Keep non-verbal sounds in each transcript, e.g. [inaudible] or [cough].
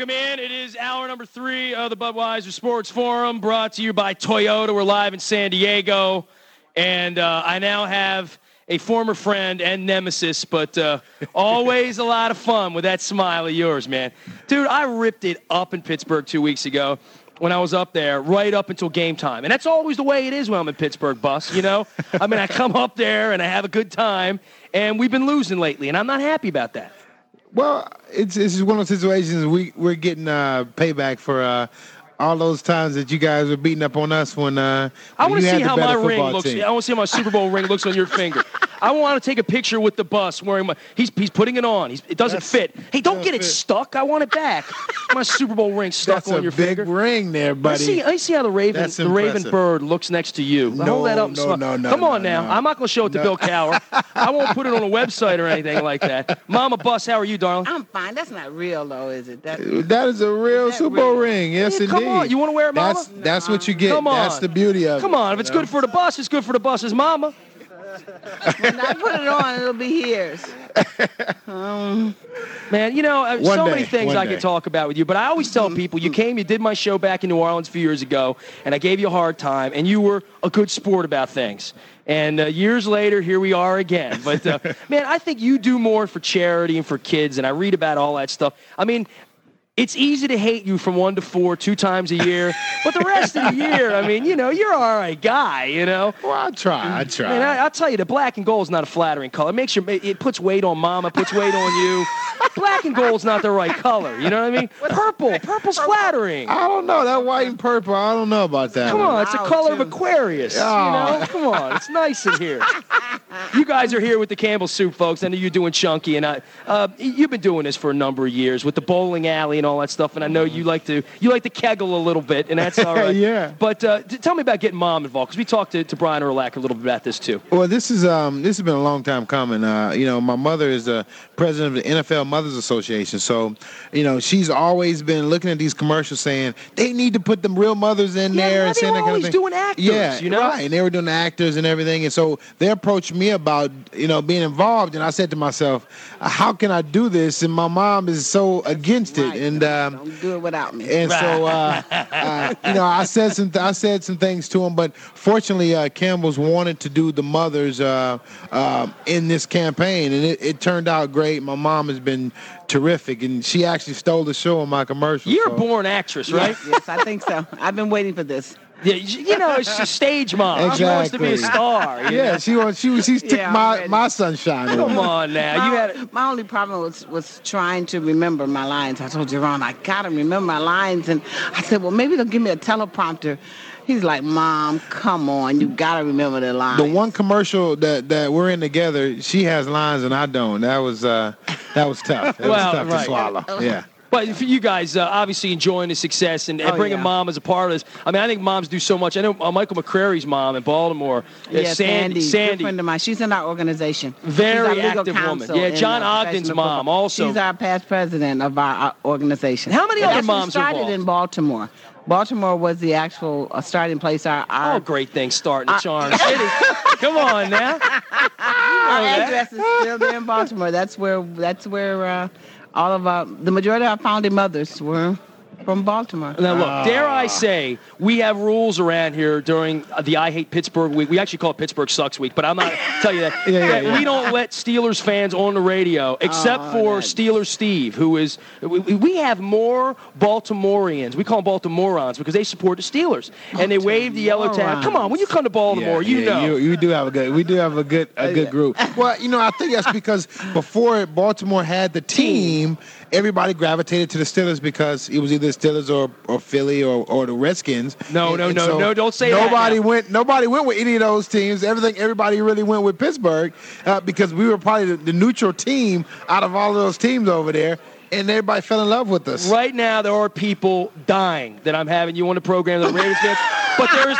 Welcome in. It is hour number three of the Budweiser Sports Forum, brought to you by Toyota. We're live in San Diego, and uh, I now have a former friend and nemesis, but uh, always a lot of fun with that smile of yours, man. Dude, I ripped it up in Pittsburgh two weeks ago when I was up there, right up until game time. And that's always the way it is when I'm in Pittsburgh, Bus, you know? I mean, I come up there and I have a good time, and we've been losing lately, and I'm not happy about that. Well, it's it's one of those situations we we're getting uh, payback for uh, all those times that you guys were beating up on us when. Uh, I want to see how my ring looks. Team. I want to see how my Super Bowl ring looks on your finger. [laughs] I want to take a picture with the bus wearing my. He's he's putting it on. He's, it doesn't That's, fit. Hey, don't get it fit. stuck. I want it back. my Super Bowl ring stuck That's on your big finger. ring there, buddy. I see. I see how the raven That's the raven bird looks next to you. No, Hold that up. No, no, no. Come on no, now. No. I'm not going to show it to no. Bill Cowher. I won't put it on a website or anything like that. Mama Bus, how are you, darling? I'm fine. That's not real though, is it? That, uh, that is a real Super Bowl ring. Yes, yeah, indeed. Come on. You want to wear it, Mama? That's that's what you get. Come on. That's the beauty of Come it. Come on. If it's good for the bus, it's good for the bus's mama. When I put it on, it'll be years. [laughs] Um, Man, you know, uh, One so day, many things one I day. could talk about with you, but I always tell people you came, you did my show back in New Orleans a few years ago, and I gave you a hard time, and you were a good sport about things. And uh, years later, here we are again. But uh, [laughs] man, I think you do more for charity and for kids, and I read about all that stuff. I mean, it's easy to hate you from one to four, two times a year, but the rest of the year, I mean, you know, you're all right guy, you know. Well, I try. I try. Man, I, will tell you, the black and gold is not a flattering color. It makes your, it puts weight on mama, puts weight on you. black and gold's not the right color. You know what I mean? Purple, purple's flattering. I don't know that white and purple. I don't know about that. Come one. on, it's the color of Aquarius. You know, come on, it's nice in here. You guys are here with the Campbell Soup, folks. I know you're doing chunky, and I, uh, you've been doing this for a number of years with the bowling alley and all that stuff. And I know you like to you like to kegel a little bit, and that's [laughs] all right. yeah. But uh, t- tell me about getting mom involved, because we talked to, to Brian Urlacher a little bit about this too. Well, this is um this has been a long time coming. Uh, you know, my mother is the president of the NFL Mothers Association, so you know she's always been looking at these commercials saying they need to put the real mothers in Yeah, there and they saying were that kind of always thing. doing actors, yeah, you know? right. And they were doing actors and everything, and so they approached me about you know being involved, and I said to myself, how can I do this? And my mom is so against right. it, and um, don't do it without me. and so, uh, uh, you know, I said some, th- I said some things to him, but fortunately, uh, Campbell's wanted to do the mothers uh, uh, in this campaign, and it, it turned out great. My mom has been terrific, and she actually stole the show in my commercial. You're so. a born actress, right? yes, I think so. I've been waiting for this. Yeah, you know, it's a stage mom. She wants to be a star. you Yeah, know? she wants. She she took Yeah, my my sunshine. Come on now, my, you had. my only problem was was trying to remember my lines. I told Jerome I gotta remember my lines, and I said, well, maybe they'll give me a teleprompter. He's like, Mom, come on, you gotta remember the lines. The one commercial that, that we're in together, she has lines and I don't. That was uh, that was tough. That Well, was tough right. to swallow. Yeah. But for you guys, uh, obviously enjoying the success and, and Oh, bringing yeah. mom as a part of this. I mean, I think moms do so much. I know uh, Michael McCrary's mom in Baltimore, uh, Yeah, Sandy, Sandy, Sandy, friend of mine. She's in our organization. Very our active woman. Yeah, John Ogden's mom also. She's our past president of our, our organization. How many other moms are started involved? in Baltimore. Baltimore was the actual uh, starting place. Our, our, Oh, great thing starting at Charm City. [laughs] Come on now. our address is still there in Baltimore. That's where that's where uh, all of our the majority of our founding mothers were from Baltimore. Now, look, ah. dare I say, we have rules around here during the I Hate Pittsburgh week. We actually call it Pittsburgh Sucks week, but I'm not [laughs] tell you that. Yeah, yeah, yeah. We don't let Steelers fans on the radio ah, except Oh, for that- Steelers Steve, who is. We, we have more Baltimoreans. We call them Baltimoreans because they support the Steelers and they wave the yellow tag. Come on, when you come to Baltimore, you know. You, you do have a good. We do have a good a good group. Well, you know, I think that's because before Baltimore had the team, everybody gravitated to the Steelers because it was either Steelers or, or Philly or, or the Redskins. No, And- no, and no, no, don't say nobody now. went. Nobody went with any of those teams. Everything. Everybody really went with Pittsburgh uh, because we were probably the, the neutral team out of all of those teams over there, and everybody fell in love with us. Right now, there are people dying that I'm having you on the program, the fans. [laughs] But there's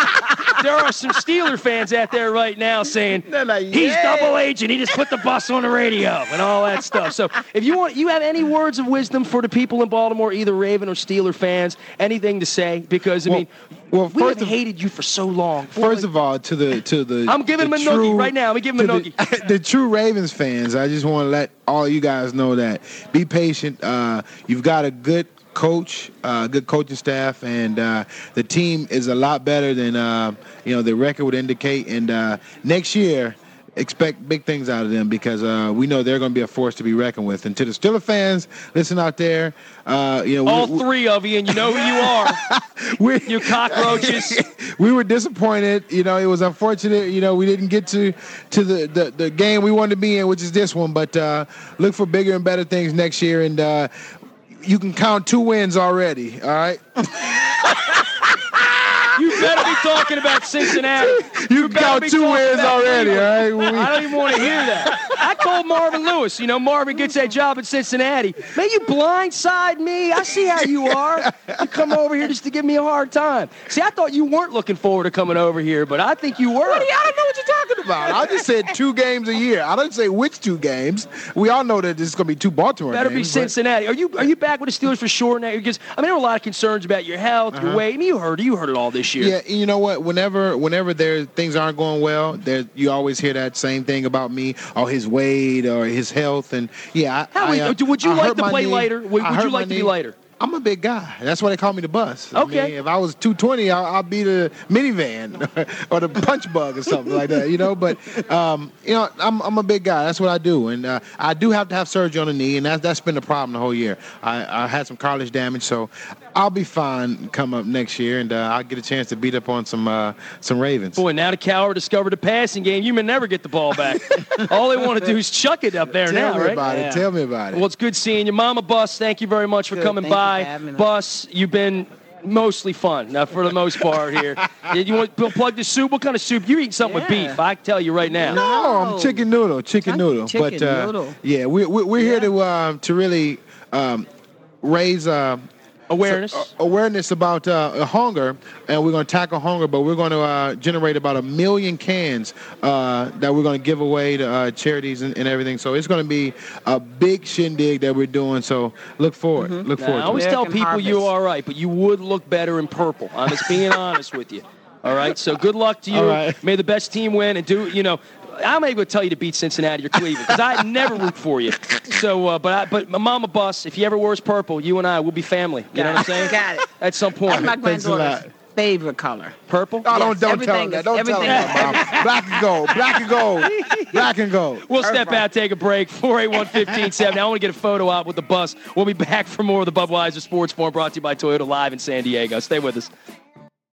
there are some Steeler fans out there right now saying They're like, he's "Yeah." double agent. He just put the bus on the radio and all that stuff. So if you want, you have any words of wisdom for the people in Baltimore, either Raven or Steeler fans, anything to say? Because I Well- mean, well, we have first of- hated you for so long. First of all, to the to the [laughs] I'm giving the him a noogie true- right now. Let me give him a to the, [laughs] the true Ravens fans, I just want to let all you guys know that be patient. Uh, you've got a good coach, uh, good coaching staff, and uh, the team is a lot better than uh, you know the record would indicate. And uh, next year, expect big things out of them because uh, we know they're going to be a force to be reckoned with. And to the Steeler fans, listen out there, uh, you know, all we, three of you, and you know who you are. [laughs] we, you cockroaches. [laughs] we were disappointed. You know, it was unfortunate. You know, we didn't get to to the the, the game we wanted to be in, which is this one. But uh, look for bigger and better things next year, and uh, you can count two wins already. All right. You better be talking about Cincinnati. You, you got two wins already, all right? We, I don't even want to hear that. I told Marvin Lewis. You know, Marvin gets that job in Cincinnati. Man, you blindside me. I see how you are. You come over here just to give me a hard time. See, I thought you weren't looking forward to coming over here, but I think you were. I don't know what you're talking about. I just said two games a year. I didn't say which two games. We all know that this is going to be two Baltimore Better games. be Cincinnati. Are you are you back with the Steelers for sure now? Because I mean, there were a lot of concerns about your health, your Uh-huh. weight. I mean, you heard you heard it all this year. Yeah, you know what? Whenever whenever there things aren't going well, there you always hear that same thing about me or his weight or his health, and yeah. I, How I, would- uh, would you I like to play knee. lighter? Would- would you like to be lighter? I'm a big guy. That's why they call me the bus. I Okay. mean, if I was 220, I'll, I'll be the minivan [laughs] or the punch bug or something like that, you know. But um, you know, I'm I'm a big guy. That's what I do, and uh, I do have to have surgery on the knee, and that that's been the problem the whole year. I, I had some cartilage damage, so I'll be fine come up next year, and uh, I'll get a chance to beat up on some uh, some Ravens. Boy, now the Cowher discovered the passing game. You may never get the ball back. [laughs] all they want to do is chuck it up there Tell now, me right? about it. Tell me about it. Well, it's good seeing you, Mama Bus. Thank you very much for Good. coming Thank you by, for. Bus. You've been mostly fun now for the most part here. Did [laughs] you want to plug the soup? What kind of soup? You're eating something with beef. I can tell you right now. No, I'm chicken noodle, chicken Chicken- noodle. chicken but uh, noodle. yeah, we, we, we're here Yeah. to um, to really um, raise uh, Awareness. so, uh, awareness about uh, hunger, and we're going to tackle hunger. But we're going to uh, generate about a million cans uh, that we're going to give away to uh, charities and, and everything. So it's going to be a big shindig that we're doing. So look forward. Look Now, forward. I always tell American people you're right, but you would look better in purple. I'm just being honest with you. All right. So good luck to [laughs] you. All right. May the best team win and do you know. I'm able to tell you to beat Cincinnati or Cleveland because I never root for you. So, uh, but I, but my mama bus. If he ever wears purple, you and I will be family. You know what I'm saying? Got it. At some point. That's my Thanks a lot. granddaughter's favorite color. Purple. Oh, don't don't tell everything him that. is- Don't tell him everything that, Mom. Black and gold. Black and gold. [laughs] Black and gold. We'll step out, take a break. 481 1570. I want to get a photo out with the bus. We'll be back for more of the Budweiser Sports Forum brought to you by Toyota Live in San Diego. Stay with us.